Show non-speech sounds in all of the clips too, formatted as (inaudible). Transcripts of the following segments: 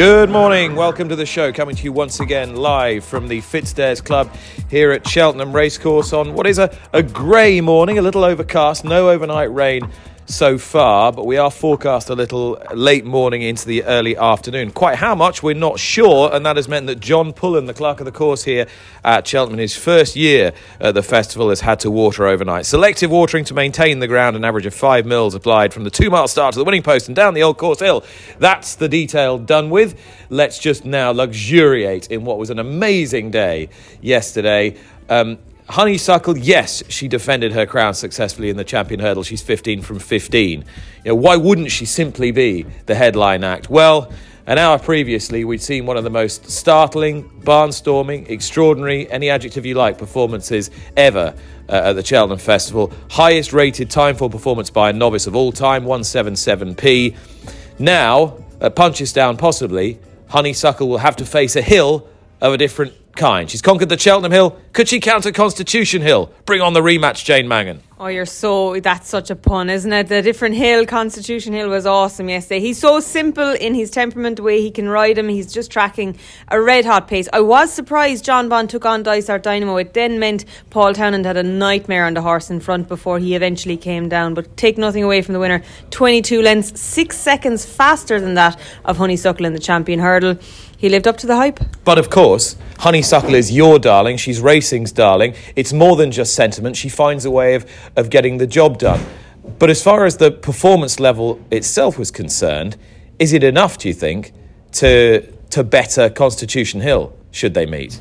Good morning. Welcome to the show. Coming to you once again live from the FitzDares Club here at Cheltenham Racecourse on what is a, a grey morning, a little overcast, no overnight rain so far, but we are forecast a little late morning into the early afternoon. Quite how much, we're not sure, and that has meant that Jon Pullin, the clerk of the course here at Cheltenham, his first year at the festival, has had to water overnight. Selective watering to maintain the ground, an average of five mils applied from the two mile start to the winning post and down the old course hill. That's the detail done with. Let's just now luxuriate in what was an amazing day yesterday. Um, Honeysuckle, yes, she defended her crown successfully in the champion hurdle. She's 15 from 15. You know, why wouldn't she simply be the headline act? Well, an hour previously, we'd seen one of the most startling, barnstorming, extraordinary, any adjective you like, performances ever uh, at the Cheltenham Festival. Highest rated Timeform performance by a novice of all time, 177p. Now, uh, Punchestown possibly, Honeysuckle will have to face a hill of a different kind. She's conquered the Cheltenham Hill. Could she counter Constitution Hill? Bring on the rematch, Jane Mangan. Oh, you're so. That's such a pun, isn't it? The different hill, Constitution Hill, was awesome yesterday. He's so simple in his temperament, the way he can ride him. He's just tracking a red hot pace. I was surprised Jonbon took on Dysart Dynamo. It then meant Paul Townend had a nightmare on the horse in front before he eventually came down. But take nothing away from the winner. 22 lengths, six seconds faster than that of Honeysuckle in the champion hurdle. He lived up to the hype. But of course, Honeysuckle is your darling. She's racing's darling. It's more than just sentiment. She finds a way of, of getting the job done. But as far as the performance level itself was concerned, is it enough, do you think, to, to better Constitution Hill should they meet?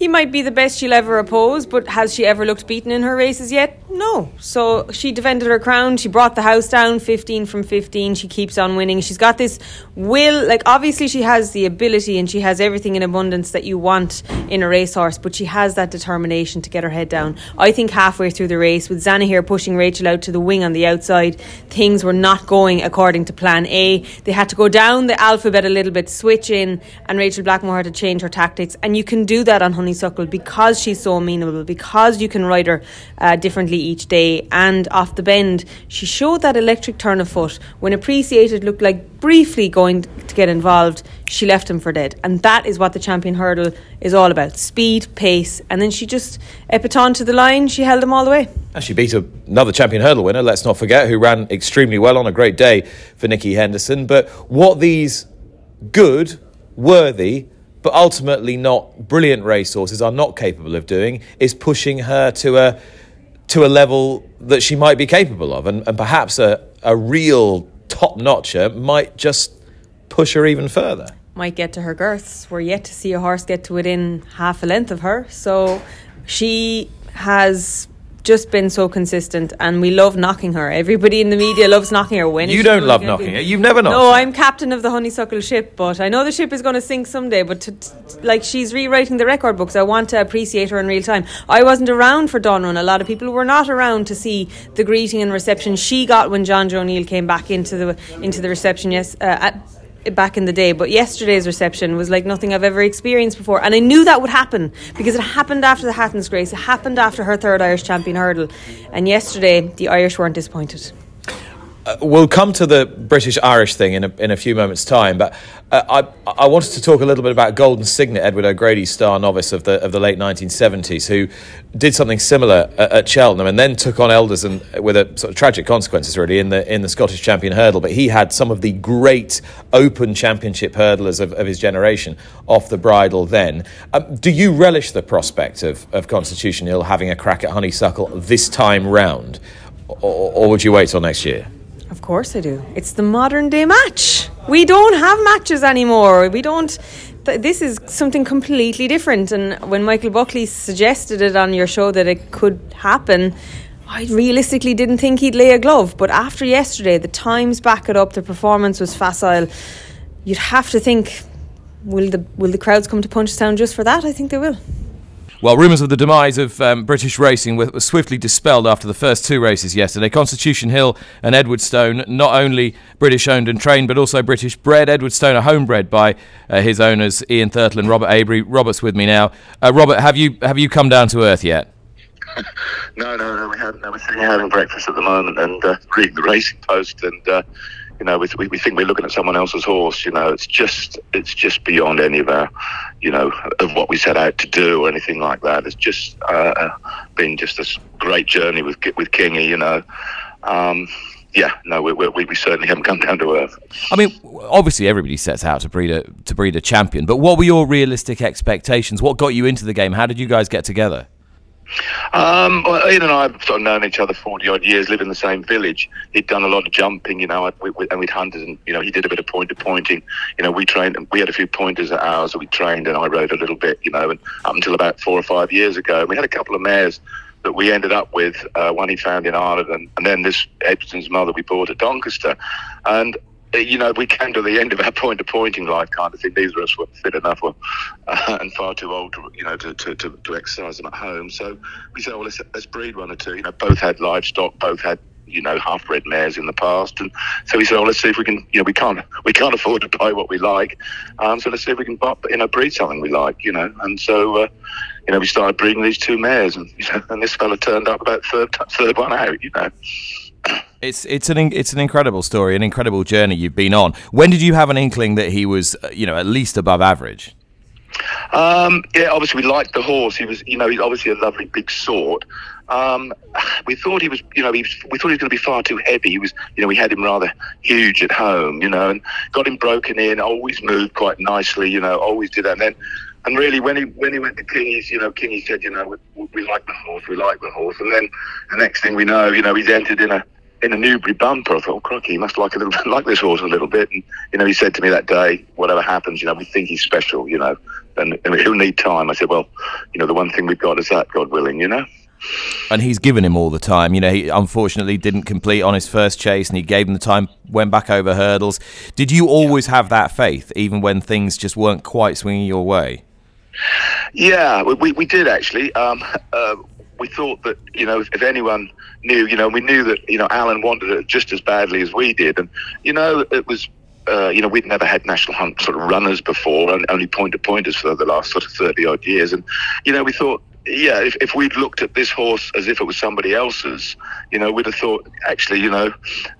He might be the best she'll ever oppose, but has she ever looked beaten in her races yet? No. So she defended her crown. She brought the house down 15 from 15. She keeps on winning. She's got this will. Like, obviously, she has the ability and she has everything in abundance that you want in a racehorse, but she has that determination to get her head down. I think halfway through the race, with Zanahiyr pushing Rachel out to the wing on the outside, things were not going according to plan A. They had to go down the alphabet a little bit, switch in, and Rachel Blackmore had to change her tactics. And you can do that on Honeysuckle because she's so amenable, because you can ride her uh, differently each day. And off the bend, she showed that electric turn of foot. When Appreciate It looked like briefly going to get involved, she left him for dead. And that is what the champion hurdle is all about speed, pace. And then she just epiton to the line, she held him all the way. And she beat another champion hurdle winner, let's not forget, who ran extremely well on a great day for Nicky Henderson. But what these good, worthy, but ultimately not brilliant racehorses are not capable of doing is pushing her to a to a level that she might be capable of. And, and perhaps a, a real top notcher might just push her even further. Might get to her girths. We're yet to see a horse get to within half a length of her. So she has just been so consistent, and we love knocking her. Everybody in the media loves knocking her. When you don't love knocking her, you've never knocked. No, her. I'm captain of the honeysuckle ship, but I know the ship is going to sink someday. But to, to, like she's rewriting the record books, I want to appreciate her in real time. I wasn't around for Dawn Run. A lot of people were not around to see the greeting and reception she got when Jonjo O'Neill came back into the into the reception. Yes, uh, at, back in the day, but yesterday's reception was like nothing I've ever experienced before. And I knew that would happen because it happened after the Hatton's Grace, it happened after her third Irish champion hurdle. And yesterday, the Irish weren't disappointed. Uh, we'll come to the British Irish thing in a, in a few moments' time, but uh, I, I wanted to talk a little bit about Golden Cygnet, Edward O'Grady, star novice of the of the late 1970s, who did something similar at, at Cheltenham and then took on Elders and with a sort of tragic consequences really in the in the Scottish champion hurdle. But he had some of the great Open Championship hurdlers of, of his generation off the bridle then. Um, do you relish the prospect of, of Constitution Hill having a crack at Honeysuckle this time round, or, or would you wait till next year? Of course I do. It's the modern day match. We don't have matches anymore. We don't. Th- this is something completely different. And when Michael Buckley suggested it on your show that it could happen, I realistically didn't think he'd lay a glove. But after yesterday, the times back it up. The performance was facile. you'd have to think, will the will the crowds come to Punchestown just for that? I think they will. Well, rumours of the demise of um, British racing were, were, swiftly dispelled after the first two races yesterday. Constitution Hill and Edwardstone, not only British owned and trained, but also British bred. Edwardstone are homebred by uh, his owners, Ian Thirtle and Robert Abrey. Robert's with me now. Uh, Robert, have you have you come down to earth yet? (laughs) no, no, no, we haven't. No, we're sitting having breakfast at the moment and uh, reading the Racing Post and uh, you know, we, we think we're looking at someone else's horse. You know, it's just it's just beyond any of our, you know, of what we set out to do or anything like that. It's just uh, uh been just this great journey with with Kingy. You know. Um, yeah, no, we, we, we, certainly haven't come down to earth. I mean, obviously everybody sets out to breed a to breed a champion, but what were your realistic expectations? What got you into the game? How did you guys get together? Um, Ian and I have sort of known each other 40 odd years, live in the same village. He'd done a lot of jumping, you know, we, we, and we'd hunted and, you know, he did a bit of pointer pointing. You know, we trained, we had a few pointers at ours that we trained and I rode a little bit, you know, and up until about four or five years ago. We had a couple of mares that we ended up with, uh, one he found in Ireland and, and then this Edwardstone's mother we bought at Doncaster. And you know, we came to the end of our (laughs) point of pointing life kind of thing. Neither of us were fit enough or, uh, and far too old to, you know, to, to, to, to, exercise them at home. So we said, well, let's, let's breed one or two. You know, both had livestock, both had you know half-bred mares in the past, and so we said, "Oh, let's see if we can." You know, we can't (laughs) we can't afford to buy what we like, um, so let's see if we can buy, you know breed something we like. You know, and so uh, you know we started breeding these two mares, and (laughs) you know, and this fella turned up about third third one out. You know. It's it's an it's an incredible story, an incredible journey you've been on. When did you have an inkling that he was, uh, you know, at least above average? Um, yeah, obviously we liked the horse. He was, you know, he's obviously a lovely big sort. Um, (sighs) we thought he was, you know, was, we thought he was going to be far too heavy. He was, you know, we had him rather huge at home, you know, and got him broken in. Always moved quite nicely, you know, always did that. And then, and really, when he when he went to Kingy's, you know, Kingy said, you know, we, we like the horse, we like the horse. And then the next thing we know, you know, he's entered in a in a Newbury bumper. I thought, oh, crikey, he must like a little (laughs) like this horse a little bit. And you know, he said to me that day, whatever happens, you know, we think he's special, you know, and, and he'll need time. I said, well, you know, the one thing we've got is that, God willing, you know. And he's given him all the time. You know, he unfortunately didn't complete on his first chase, and he gave him the time, went back over hurdles. Did you always have that faith, even when things just weren't quite swinging your way? Yeah, we, we did actually. Um, (laughs) uh, we thought that you know if, anyone knew, you know, we knew that you know Alan wanted it just as badly as we did, and you know it was. Uh, you know, we'd never had national hunt sort of runners before, and only pointer pointers for the last sort of 30 odd years. And, you know, we thought yeah, if, if we'd looked at this horse as if it was somebody else's, you know, we'd have thought, actually, you know,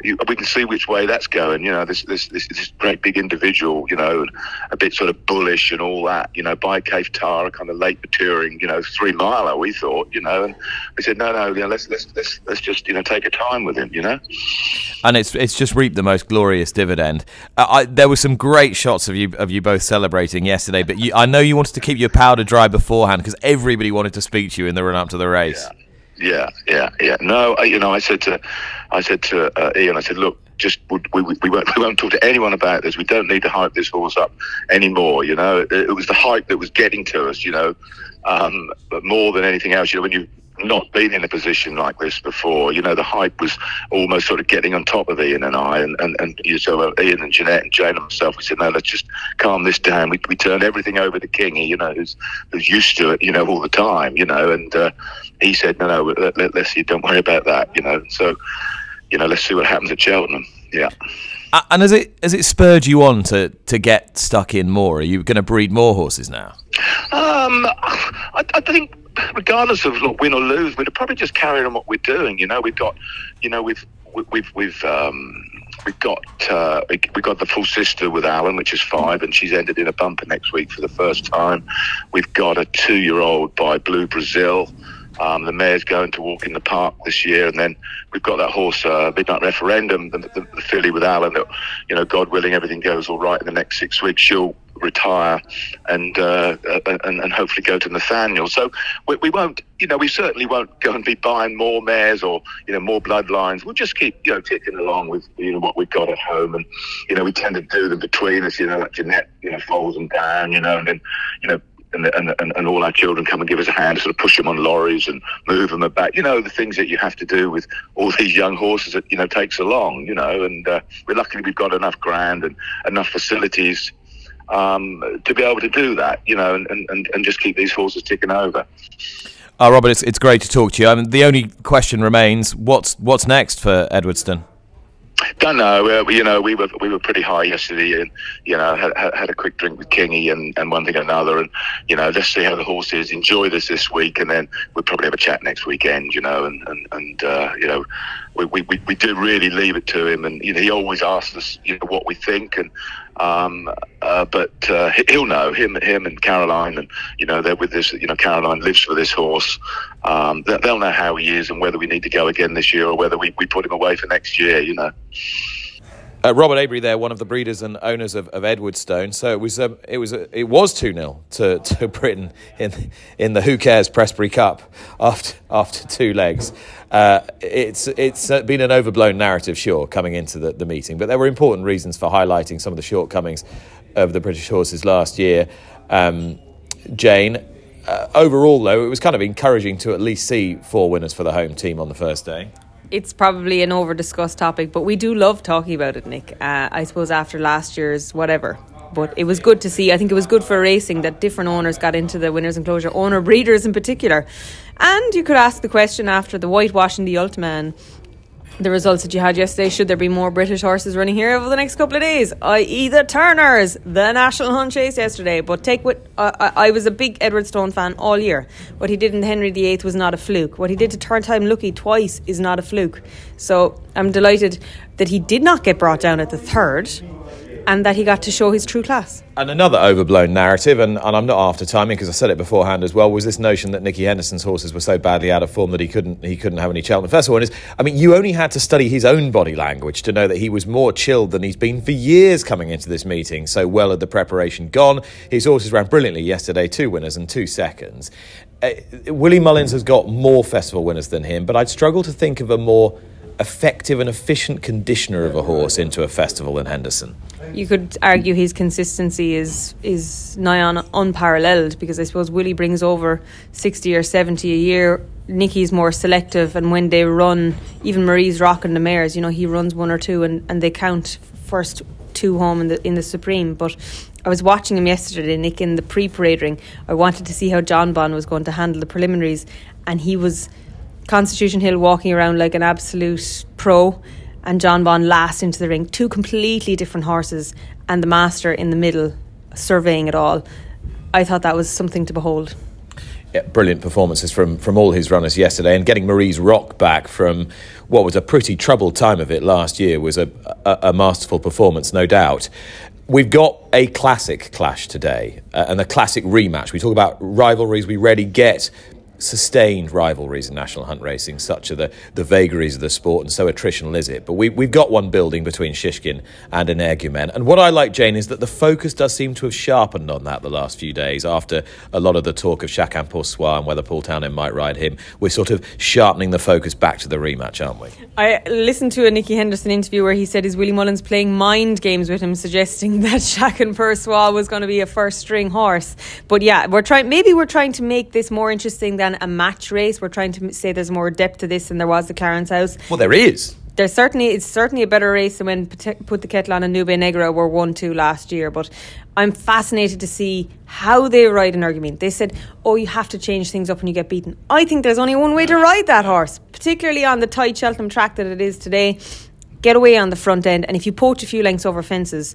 you, we can see which way that's going. You know, this this this, this great big individual, you know, a bit sort of bullish and all that. You know, by Kayf Tara, kind of late maturing, you know, three miler. We thought, you know, and we said, no, no, you know, let's let's let's let's just you know take a time with him, you know. And it's it's just reaped the most glorious dividend. Uh, I, there were some great shots of you of you both celebrating yesterday, but you, I know you wanted to keep your powder dry beforehand because everybody wanted to speak to you in the run up to the race. Yeah, yeah, yeah. yeah. No, I, you know, I said to, I said to uh, Ian, I said, look, just we, we, we, won't, we won't talk to anyone about this. We don't need to hype this horse up anymore. You know, it, it was the hype that was getting to us. You know, um, but more than anything else, you know, when you not been in a position like this before. You know, the hype was almost sort of getting on top of Ian and I, and and, and you know, so uh, Ian and Jeanette and Jane and myself. We said, no, let's just calm this down. We we turned everything over to King, you know, who's who's used to it, you know, all the time, you know, and uh, he said, no, no, let, let, let's see, don't worry about that, you know. So, you know, let's see what happens at Cheltenham. Yeah. And has it has it spurred you on to, to get stuck in more? Are you going to breed more horses now? Um, I, I think regardless of look, win or lose, we'd probably just carry on what we're doing. You know, we've got, you know, we've we've we've um, we've got uh, we have got the full sister with Alan, which is five, and she's ended in a bumper next week for the first time. We've got a two-year-old by Blue Bresil. Um, the mare's going to walk in the park this year, and then we've got that horse, uh, Midnight Referendum, the, the, the filly with Alan. That you know, God willing, everything goes all right in the next six weeks. She'll retire and uh, and, and hopefully go to Nathaniel. So we, we, won't, you know, we certainly won't go and be buying more mares or you know more bloodlines. We'll just keep you know ticking along with you know what we've got at home, and you know we tend to do them between us. You know, like Jeanette, you know, folds them down, you know, and then you know and, and, and, all our children come and give us a hand, sort of push them on lorries and move them about. You know, the things that you have to do with all (laughs) these young horses that, you know, takes so long, you know, and uh, we're luckily we've got enough ground and enough facilities um, to be able to do that, you know, and, and, and just keep these horses ticking over. Uh, Robert, it's, it's great to talk to you. I mean, the only question remains: what's what's next for Edwardstone? Don't know. Uh, you know, we were we were pretty high yesterday, and you know, had, had a quick drink with Kingy and, and one thing or another, and you know, let's see how the horse is. Enjoy this this week, and then we'll probably have a chat next weekend. You know, and and, and uh, you know, we, we, we do really leave it to him, and you know, he always asks us, you know, what we think, and um, uh, but uh, he'll know him, him and Caroline, and you know they're with this. You know, Caroline lives for this horse. Um, they'll know how he is and whether we need to go again this year or whether we, we put him away for next year. You know. Uh, Robert Abrey, there, one of the breeders and owners of, of Edwardstone. So it was um, it was uh, it was two 0 to, (laughs) to Britain in in the Who Cares Prestbury Cup after after two legs. Uh, it's it's uh, been an overblown narrative, sure, coming into the, the meeting, but there were important reasons for highlighting some of the shortcomings of the British horses last year. Um, Jane, uh, overall, though, it was kind of encouraging to at least see four winners for the home team on the first day it's probably an over discussed topic, but we do love talking about it, Nick. Uh, I suppose after last year's whatever. But it was good to see. I think it was good for racing that different owners got into the winners' enclosure, owner breeders in particular. And you could ask the question after the whitewashing the Ultiman the results that you had yesterday, should there be more British horses running here over the next couple of days, i.e., the Turners, the National Hunt Chase yesterday? But take what I, I was a big Edwardstone fan all year. What he did in Henry VIII was not a fluke. What he did to Third Time Lucki twice is not a fluke. So I'm delighted that he did not get brought down at the third and that he got to show his true class. And another overblown narrative, and, and I'm not after timing because I said it beforehand as well, was this notion that Nicky Henderson's horses were so badly out of form that he couldn't he couldn't have any Cheltenham. First of all, is I mean, you only had to study his own body language to know that he was more chilled than he's been for years coming into this meeting. So well had the preparation gone. His horses ran brilliantly yesterday, two winners and two seconds. Uh, Willie Mullins has got more festival winners than him, but I'd struggle to think of a more effective and efficient conditioner of a horse into a festival than Henderson you could argue his consistency is is nigh on unparalleled because I suppose Willie brings over sixty or seventy a year. Nicky's more selective, and when they run, even Marie's rocking the mares. You know, he runs one or two, and, and they count first two home in the in the Supreme. But I was watching him yesterday, Nick, in the pre-parade ring. I wanted to see how Jonbon was going to handle the preliminaries, and he was Constitution Hill walking around like an absolute pro and Jonbon last into the ring. Two completely different horses, and the master in the middle surveying it all. I thought that was something to behold. Yeah, brilliant performances from, from all his runners yesterday, and getting Marie's rock back from what was a pretty troubled time of it last year was a, a, a masterful performance, no doubt. We've got a classic clash today uh, and a classic rematch. We talk about rivalries we rarely get sustained rivalries in national hunt racing, such are the, the vagaries of the sport, and so attritional is it. But we, we've got one building between Shishkin and an Energumen. And what I like, Jane, is that the focus does seem to have sharpened on that the last few days after a lot of the talk of Chacun Pour Soi and whether Paul Townend might ride him. We're sort of sharpening the focus back to the rematch, aren't we? I listened to a Nicky Henderson interview where he said is Willie Mullins playing mind games with him, suggesting (laughs) that Chacun Pour Soi was going to be a first string horse. But yeah, we're trying. Maybe we're trying to make this more interesting than than a match race. We're trying to say there's more depth to this than there was at Clarence House. Well, there is. There's certainly it's certainly a better race than when put the kettle on and Nube Negra were one two last year. But I'm fascinated to see how they ride Energumen. They said, "Oh, you have to change things up when you get beaten." I think there's only one way to ride that horse, particularly on the tight Cheltenham track that it is today. Get away on the front end, and if you poach a few lengths over fences,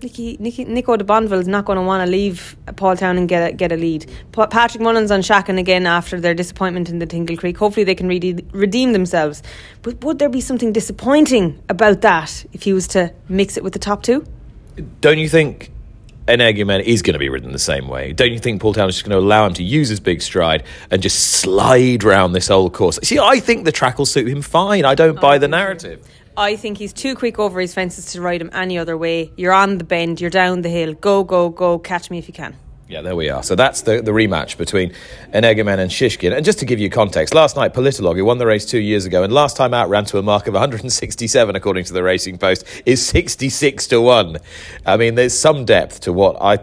Nicky, Nicky, Nico de Boinville is not going to want to leave Paul Townend get a, get a lead. Pa- Patrick Mullins on Chacun again after their disappointment in the Tingle Creek. Hopefully they can re- redeem themselves. But would there be something disappointing about that if he was to mix it with the top two? Don't you think Energumen is going to be ridden the same way? Don't you think Paul Town is just going to allow him to use his big stride and just slide round this old course? See, I think the track will suit him fine. I don't oh, buy the oh, narrative. I think he's too quick over his fences to ride him any other way. You're on the bend, you're down the hill. Go, go, go. Catch me if you can. Yeah, there we are. So that's the, the rematch between Energumen and Shishkin. And just to give you context, last night Politologue, who won the race two years ago and last time out ran to a mark of 167, according to the Racing Post, is 66 to 1. I mean, there's some depth to what I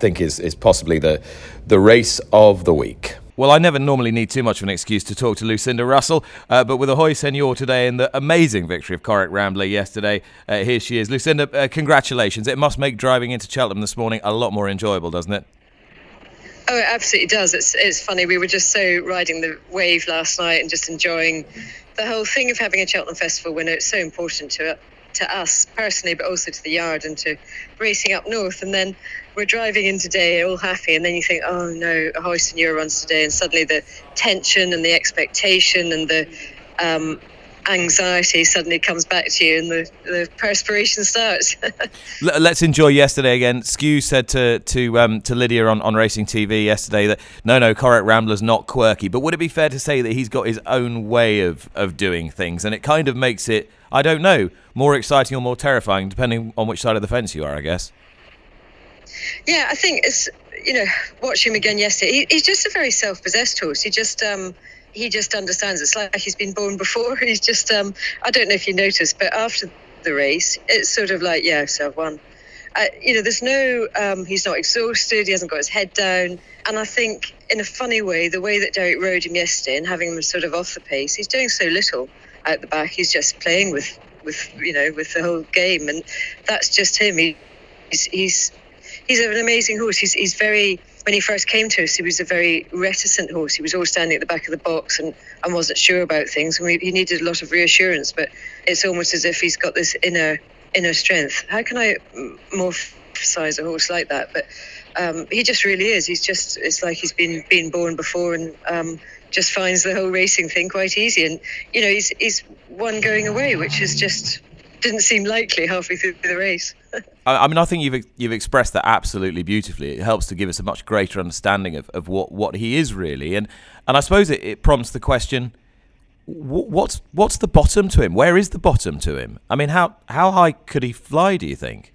think is, is possibly the, the race of the week. Well, I never normally need too much of an excuse to talk to Lucinda Russell, uh, but with Ahoy Senor today and the amazing victory of Corach Rambler yesterday, uh, here she is. Lucinda, uh, congratulations. It must make driving into Cheltenham this morning a lot more enjoyable, doesn't it? Oh, it absolutely does. It's it's funny. We were just so riding the wave last night and just enjoying the whole thing of having a Cheltenham Festival when it's so important to to us personally, but also to the yard and to racing up north. And then we're driving in today, all happy, and then you think, oh no, Ahoy Senor runs today, and suddenly the tension and the expectation and the um, anxiety suddenly comes back to you and the, the perspiration starts. (laughs) Let's enjoy yesterday again. Scu said to to um, to Lydia on, on Racing TV yesterday that no, no, Corach Rambler's not quirky. But would it be fair to say that he's got his own way of, of doing things and it kind of makes it, I don't know, more exciting or more terrifying depending on which side of the fence you are, I guess? Yeah, I think it's, you know, watching him again yesterday, he, he's just a very self possessed horse. He just, um, he just understands. It's like he's been born before. (laughs) He's just, um, I don't know if you noticed, but after the race, it's sort of like, yeah, so I've won. Uh, you know, there's no, um, he's not exhausted, he hasn't got his head down. And I think, in a funny way, the way that Derek rode him yesterday and having him sort of off the pace, he's doing so little out the back. He's just playing with, with you know, with the whole game. And that's just him. He, he's, he's, he's an amazing horse. He's, he's very, when he first came to us, he was a very reticent horse. He was always standing at the back of the box and, and wasn't sure about things. And we, he needed a lot of reassurance. But it's almost as if he's got this inner inner strength. How can I anthropomorphize a horse like that? But um, he just really is. He's just it's like he's been been born before and um, just finds the whole racing thing quite easy. And you know, he's he's one going away, which is just didn't seem likely halfway through the race. (laughs) I mean, I think you've you've expressed that absolutely beautifully. It helps to give us a much greater understanding of, of what, what he is really, and and I suppose it, it prompts the question: what's what's the bottom to him? Where is the bottom to him? I mean, how how high could he fly? Do you think?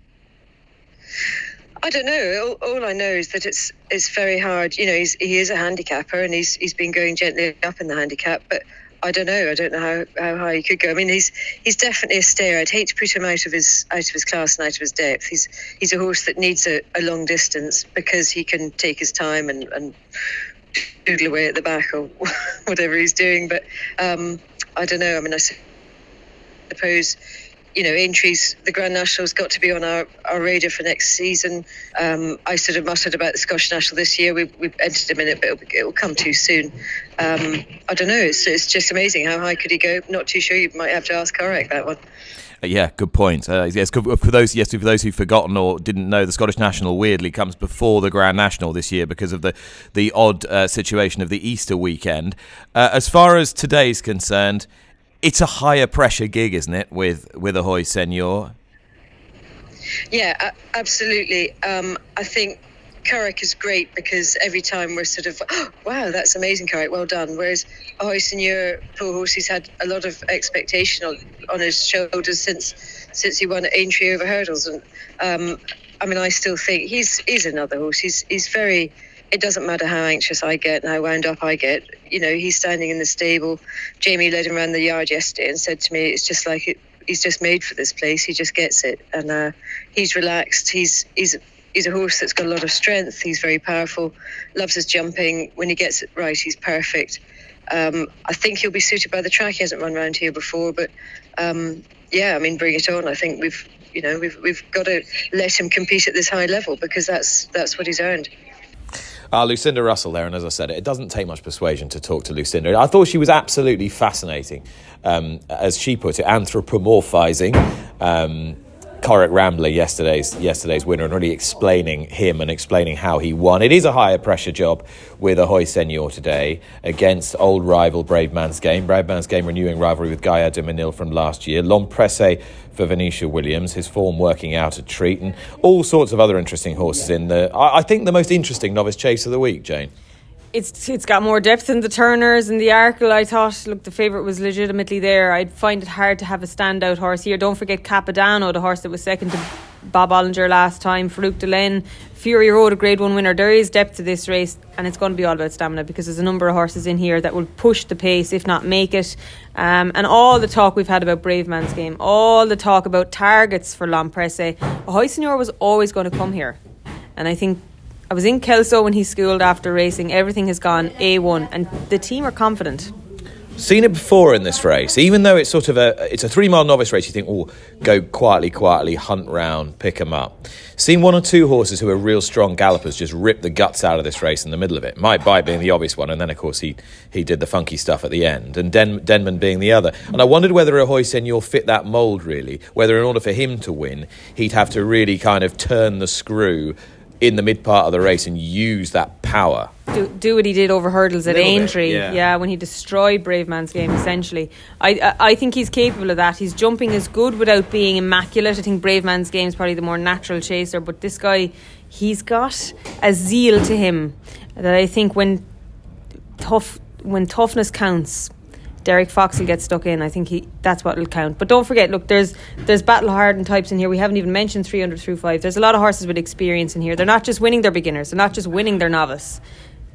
I don't know. All, all, I know is that it's it's very hard. You know, he's he is a handicapper and he's he's been going gently up in the handicap, but I don't know. I don't know how, how high he could go. I mean, he's he's definitely a stayer. I'd hate to put him out of his out of his class and out of his depth. He's he's a horse that needs a, a long distance because he can take his time and, and doodle away at the back or (laughs) whatever he's doing. But um, I don't know. I mean, I suppose you know, Aintree's, the Grand National's got to be on our, our radar for next season. Um, I sort of muttered about the Scottish National this year. We've, we've entered him in it, but it'll, it'll come too soon. Um, I don't know. It's, it's just amazing. How high could he go? Not too sure. You might have to ask Corach that one. Uh, yeah, good point. Uh, yes, for those yes for those who've forgotten or didn't know, the Scottish National weirdly comes before the Grand National this year because of the the odd uh, situation of the Easter weekend. Uh, as far as today's concerned, it's a higher pressure gig, isn't it, with with Ahoy Senor? Yeah, absolutely. Um, I think Corach is great because every time we're sort of, oh, (gasps) wow, that's amazing, Corach, well done. Whereas Ahoy Senor, poor horse, he's had a lot of expectation on, on his shoulders since since he won at Aintree over hurdles. And um, I mean, I still think he's he's another horse. He's he's very it doesn't matter how anxious I get and how wound up I get. You know, he's standing in the stable. Jamie led him around the yard yesterday and said to me, "It's just like it, he's just made for this place. He just gets it, and uh, he's relaxed. He's he's he's a horse that's got a lot of strength. He's very powerful. Loves his jumping. When he gets it right, he's perfect. Um, I think he'll be suited by the track. He hasn't run around here before, but um, yeah, I mean, bring it on. I think we've you know we've we've got to let him compete at this high level because that's that's what he's earned. Uh, Lucinda Russell there, and as I said, it doesn't take much persuasion to talk to Lucinda. I thought she was absolutely fascinating, um, as she put it, anthropomorphizing um, Corach Rambler, yesterday's yesterday's winner, and really explaining him and explaining how he won. It is a higher pressure job with Ahoy Senor today against old rival Brave Man's Game. Brave Man's Game renewing rivalry with Gaillard du Mesnil from last year. L'Homme Presse for Venetia Williams, his form working out a treat, and all sorts of other interesting horses in the. I, I think the most interesting novice chase of the week, Jane it's it's got more depth than the Turners and the Arkle. I thought, look, the favourite was legitimately there. I'd find it hard to have a standout horse here. Don't forget Capodanno, the horse that was second to Bob Olinger last time. Farouk d'Alene, Fury Road, a Grade One winner. There is depth to this race, and it's going to be all about stamina because there's a number of horses in here that will push the pace, if not make it. Um, and all the talk we've had about Brave Man's game, all the talk about targets for L'Homme Presse, Ahoy Senor was always going to come here, and I think I was in Kelso when he schooled after racing. Everything has gone A1, and the team are confident. Seen it before in this race, even though it's sort of a it's a three mile novice race. You think, oh, go quietly, quietly, hunt round, pick them up. Seen one or two horses who are real strong gallopers just rip the guts out of this race in the middle of it. Might Bite being the obvious one, and then of course he he did the funky stuff at the end, and Den, Denman being the other. And I wondered whether Ahoy Senor fit that mould really. Whether in order for him to win, he'd have to really kind of turn the screw in the mid part of the race and use that power. Do, do what he did over hurdles at Aintree, yeah. when he destroyed Brave Man's game. Essentially, I, I I think he's capable of that. His jumping is good without being immaculate. I think Brave Man's game is probably the more natural chaser, but this guy, he's got a zeal to him that I think when tough when toughness counts. Derek Fox will get stuck in. I think he that's what will count. But don't forget, look, there's there's battle hardened types in here. We haven't even mentioned Threeunderthrufive. There's a lot of horses with experience in here. They're not just winning their beginners. They're not just winning their novice.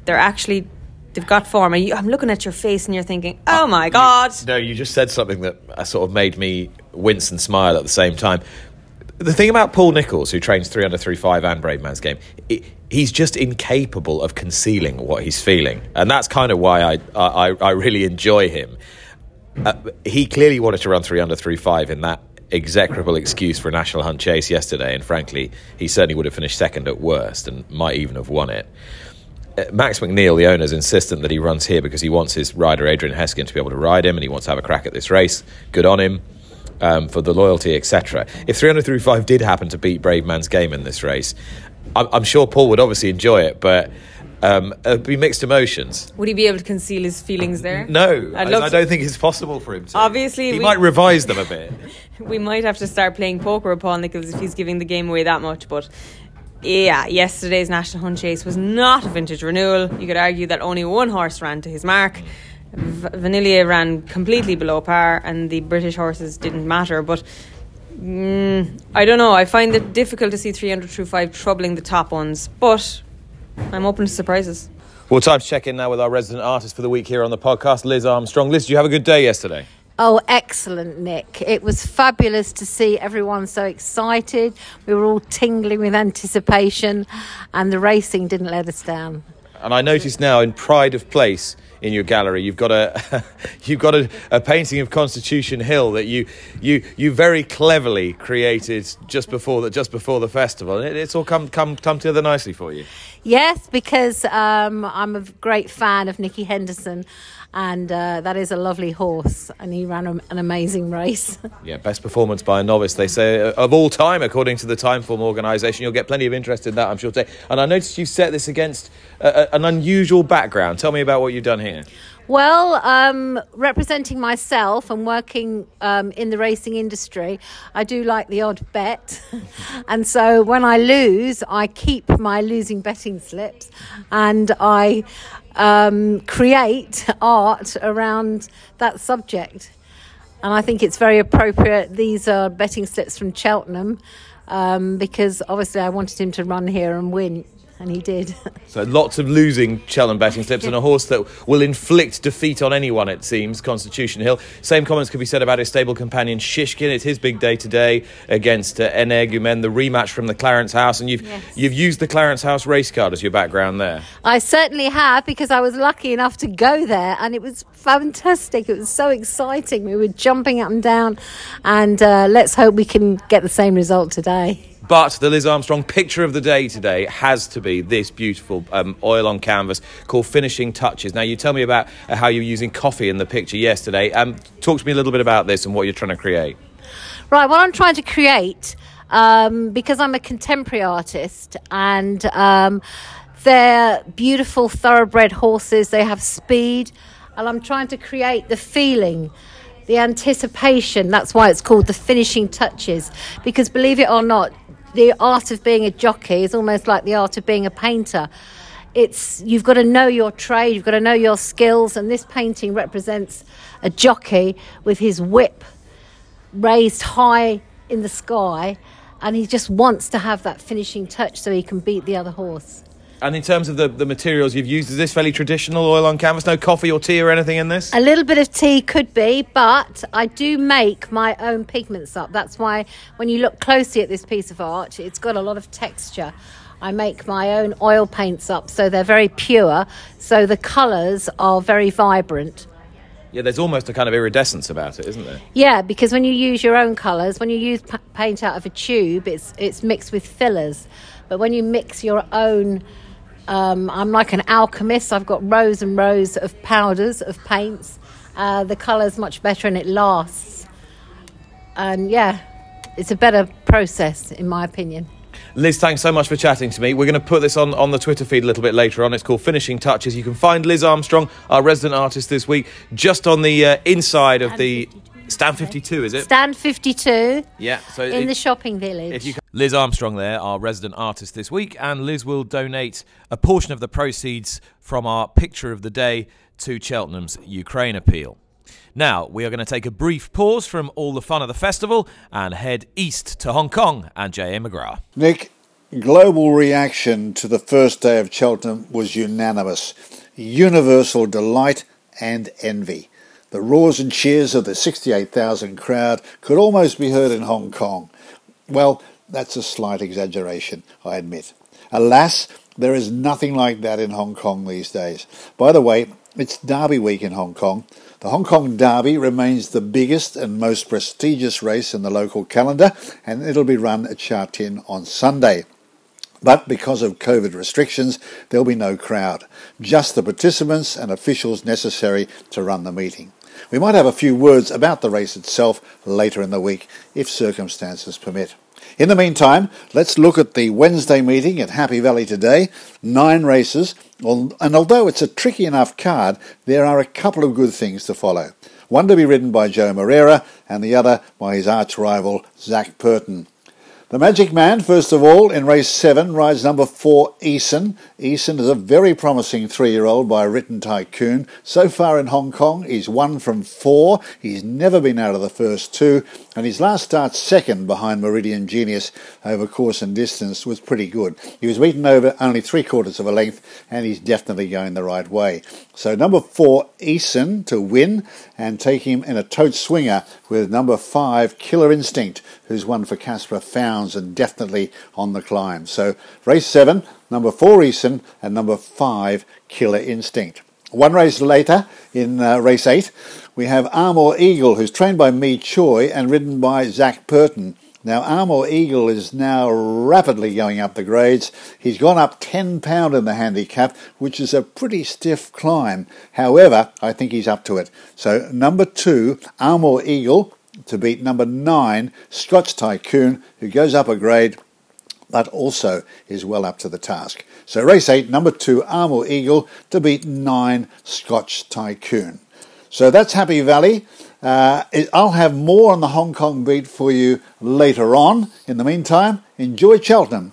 They're actually they've got form. And you, I'm looking at your face and you're thinking, oh my god. No, you just said something that uh, sort of made me wince and smile at the same time. The thing about Paul Nicholls, who trains Threeunderthrufive and Brave Man's Game, i he's just incapable of concealing what he's feeling. And that's kind of why I, I, I really enjoy him. Uh, he clearly wanted to run Threeunderthrufive in that execrable excuse for a national hunt chase yesterday. And frankly, he certainly would have finished second at worst and might even have won it. Uh, Max McNeill, the owner, is insistent that he runs here because he wants his rider Adrian Heskin to be able to ride him and he wants to have a crack at this race. Good on him um, for the loyalty, etc. If Threeunderthrufive did happen to beat Brave Man's game in this race, I'm, I'm sure Paul would obviously enjoy it, but um, it'd be mixed emotions. Would he be able to conceal his feelings there? No, I, I don't think it's possible for him to. Obviously, he we- might revise them a bit. (laughs) We might have to start playing poker with Paul Nicholls if he's giving the game away that much. But yeah, yesterday's National Hunt Chase was not a vintage renewal. You could argue that only one horse ran to his mark. V- Vanillier ran completely below par, and the British horses didn't matter. But mm, I don't know. I find it difficult to see Threeunderthrufive troubling the top ones. But I'm open to surprises. Well, time to check in now with our resident artist for the week here on the podcast, Liz Armstrong. Liz, did you have a good day yesterday? Oh, excellent, Nick. It was fabulous to see everyone so excited. We were all tingling with anticipation, and the racing didn't let us down. And I notice now in pride of place in your gallery, you've got a (laughs) you've got a, a painting of Constitution Hill that you you you very cleverly created just before the just before the festival. And it, it's all come come come together nicely for you. Yes, because um, I'm a great fan of Nicky Henderson, and uh, that is a lovely horse, and he ran a, an amazing race. (laughs) Yeah, best performance by a novice, they say, uh, of all time, according to the Timeform organisation. You'll get plenty of interest in that, I'm sure. Today. And I noticed you set this against uh, an unusual background. Tell me about what you've done here. Well, um, representing myself and working um, in the racing industry, I do like the odd bet. (laughs) and so when I lose, I keep my losing betting slips and I um, create art around that subject. And I think it's very appropriate. These are betting slips from Cheltenham um, because obviously I wanted him to run here and win, and he did. So lots of losing Cheltenham betting slips and a horse that will inflict defeat on anyone, it seems, Constitution Hill. Same comments could be said about his stable companion Shishkin. It's his big day today against uh, Energumen, the rematch from the Clarence House. And you've, Yes. you've used the Clarence House race card as your background there. I certainly have because I was lucky enough to go there and it was fantastic. It was so exciting. We were jumping up and down, and uh, let's hope we can get the same result today. But the Liz Armstrong picture of the day today has to be this beautiful um, oil on canvas called Finishing Touches. Now, you tell me about uh, how you were using coffee in the picture yesterday. Um, talk to me a little bit about this and what you're trying to create. Right, what I'm trying to create, um, because I'm a contemporary artist and um, they're beautiful, thoroughbred horses, they have speed, and I'm trying to create the feeling. The anticipation, that's why it's called the finishing touches. Because believe it or not, the art of being a jockey is almost like the art of being a painter. It's you've got to know your trade, you've got to know your skills, and this painting represents a jockey with his whip raised high in the sky and he just wants to have that finishing touch so he can beat the other horse. And in terms of the, the materials you've used, is this fairly traditional oil on canvas? No coffee or tea or anything in this? A little bit of tea could be, but I do make my own pigments up. That's why when you look closely at this piece of art, it's got a lot of texture. I make my own oil paints up, so they're very pure. So the colours are very vibrant. Yeah, there's almost a kind of iridescence about it, isn't there? Yeah, because when you use your own colours, when you use paint out of a tube, it's it's mixed with fillers. But when you mix your own, um, I'm like an alchemist. I've got rows and rows of powders of paints. Uh, the colour's much better and it lasts. And yeah, it's a better process in my opinion. Liz, thanks so much for chatting to me. We're going to put this on, on the Twitter feed a little bit later on. It's called Finishing Touches. You can find Liz Armstrong, our resident artist this week, just on the uh, inside of the stand 52, is it? Stand 52 yeah. So in it- the shopping village. If you Liz Armstrong there, our resident artist this week, and Liz will donate a portion of the proceeds from our picture of the day to Cheltenham's Ukraine appeal. Now, we are going to take a brief pause from all the fun of the festival and head east to Hong Kong and J.A. McGrath. Nick, global reaction to the first day of Cheltenham was unanimous. Universal delight and envy. The roars and cheers of the 68,000 crowd could almost be heard in Hong Kong. Well, that's a slight exaggeration, I admit. Alas, there is nothing like that in Hong Kong these days. By the way, it's Derby week in Hong Kong. The Hong Kong Derby remains the biggest and most prestigious race in the local calendar, and it'll be run at Sha Tin on Sunday. But because of COVID restrictions, there'll be no crowd, just the participants and officials necessary to run the meeting. We might have a few words about the race itself later in the week, if circumstances permit. In the meantime, let's look at the Wednesday meeting at Happy Valley today. Nine races, and although it's a tricky enough card, there are a couple of good things to follow. One to be ridden by Joao Moreira, and the other by his arch rival, Zac Purton. The Magic Man, first of all, in race seven, rides number four, Eason. Eason is a very promising three-year-old by Written Tycoon. So far in Hong Kong, he's one from four. He's never been out of the first two, and his last start second behind Meridian Genius over course and distance was pretty good. He was beaten over only three quarters of a length, and he's definitely going the right way. So number four, Eason, to win and take him in a tote swinger with number five, Killer Instinct, who's won for Caspar Fownes and definitely on the climb. So race seven, number four, Eason, and number five, Killer Instinct. One race later, in uh, race eight, we have Armour Eagle, who's trained by Mi Choi and ridden by Zac Purton. Now, Armour Eagle is now rapidly going up the grades. He's gone up £10 in the handicap, which is a pretty stiff climb. However, I think he's up to it. So, number two, Armour Eagle, to beat number nine, Scotch Tycoon, who goes up a grade but also is well up to the task. So, race eight, number two, Armour Eagle, to beat nine, Scotch Tycoon. So that's Happy Valley. Uh, I'll have more on the Hong Kong beat for you later on. In the meantime, enjoy Cheltenham.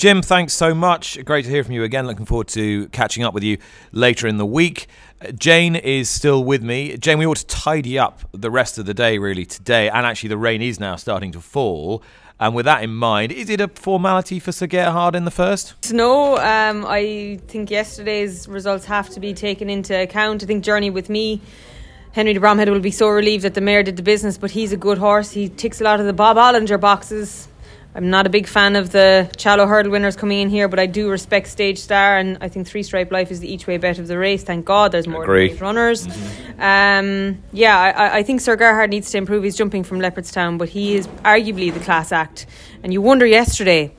Jim, thanks so much. Great to hear from you again. Looking forward to catching up with you later in the week. Uh, Jane is still with me. Jane, we ought to tidy up the rest of the day really today, and actually the rain is now starting to fall. And with that in mind, is it a formality for Sir Gerhard in the first? No, um, I think yesterday's results have to be taken into account. I think Journey with me, Henry de Bromhead will be so relieved that the mare did the business, but he's a good horse. He ticks a lot of the Bob Olinger boxes. I'm not a big fan of the Challow hurdle winners coming in here, but I do respect Stage Star, and I think Three Stripe Life is the each way bet of the race. Thank God there's more Agree. than eight runners. Um, yeah, I, I think Sir Gerhard needs to improve his jumping from Leopardstown, but he is arguably the class act. And you wonder yesterday,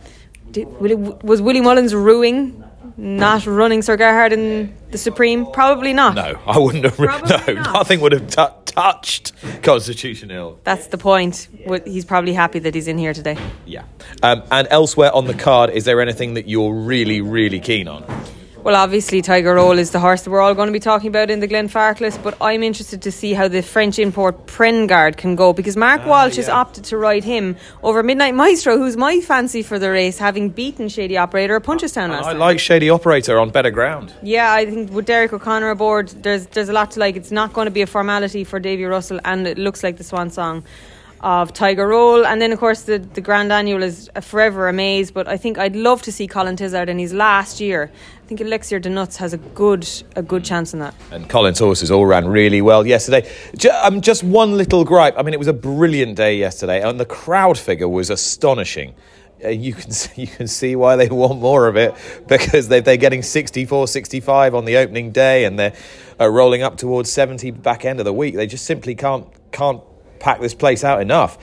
did, was Willie Mullins ruining not running Sir Gerhard in the Supreme? Probably not. No, I wouldn't have. Probably no, not. nothing would have t- touched Constitution Hill. That's the point. He's probably happy that he's in here today. Yeah. Um, and elsewhere on the card, is there anything that you're really, really keen on? Well, obviously, Tiger Roll is the horse that we're all going to be talking about in the Glenfarclas, but I'm interested to see how the French import Prengard can go because Mark ah, Walsh has opted to ride him over Midnight Maestro, who's my fancy for the race, having beaten Shady Operator at Punchestown last I time. like Shady Operator on better ground. Yeah, I think with Derek O'Connor aboard, there's there's a lot to like. It's not going to be a formality for Davy Russell, and it looks like the swan song of Tiger Roll. And then, of course, the, the Grand Annual is a forever a maze. But I think I'd love to see Colin Tizzard in his last year. I think Elixir de Nutz has a good a good chance in that. And Colin's horses all ran really well yesterday. Ju- um, just one little gripe. I mean, it was a brilliant day yesterday, and the crowd figure was astonishing. uh, you can (laughs) you can see why they want more of it because they they're getting 64 65 on the opening day and they're uh, rolling up towards 70 back end of the week they just simply can't can't pack this place out enough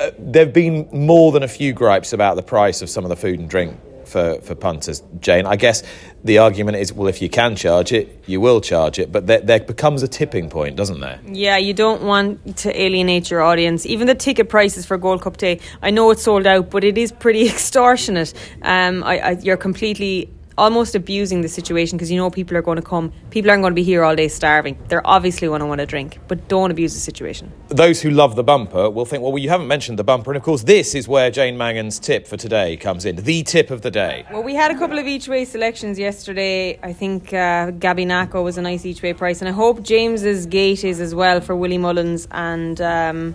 uh, there've been more than a few gripes about the price of some of the food and drink for, for punters, Jane. I guess the argument is, well, if you can charge it, you will charge it. But there, there, becomes a tipping point, doesn't there? Yeah, you don't want to alienate your audience. Even the ticket prices for Gold Cup Day, I know it's sold out, but it is pretty (laughs) extortionate. Um, I, I, you're completely almost abusing the situation because you know people are going to come. People aren't going to be here all day starving. They're obviously going to want to drink, but don't abuse the situation. Those who love the bumper will think, well, you haven't mentioned the bumper. And of course, this is where Jane Mangan's tip for today comes in the tip of the day. Well, we had a couple of each way selections yesterday. I think uh, Gabby Naco was a nice each way price, and I hope James's gate is as well for Willie Mullins and. Um,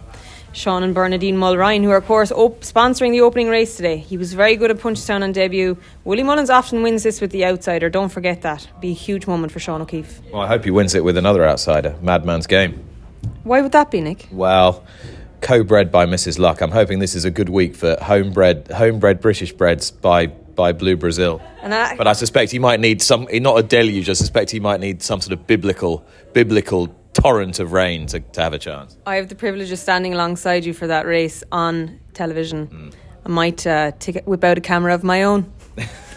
Sean and Bernardine Mulryan, who are, of course, op- sponsoring the opening race today. He was very good at Punchestown on debut. Willie Mullins often wins this with the outsider. Don't forget that. Be a huge moment for Sean O'Keefe. Well, I hope he wins it with another outsider, Madman's Game. Why would that be, Nick? Well, co-bred by Mrs. Luck. I'm hoping this is a good week for homebred, homebred British breds by by Blue Bresil. I, but I suspect he might need some, not a deluge. I suspect he might need some sort of biblical, biblical torrent of rain to, to have a chance. I have the privilege of standing alongside you for that race on television. Mm. I might uh, take, whip out a camera of my own.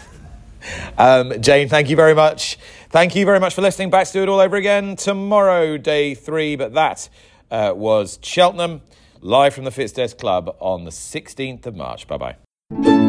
(laughs) um, Jane, thank you very much. Thank you very much for listening. Back to do it all over again tomorrow, day three. But that uh, was Cheltenham, live from the Fitzdares Club on the 16th of March. Bye bye.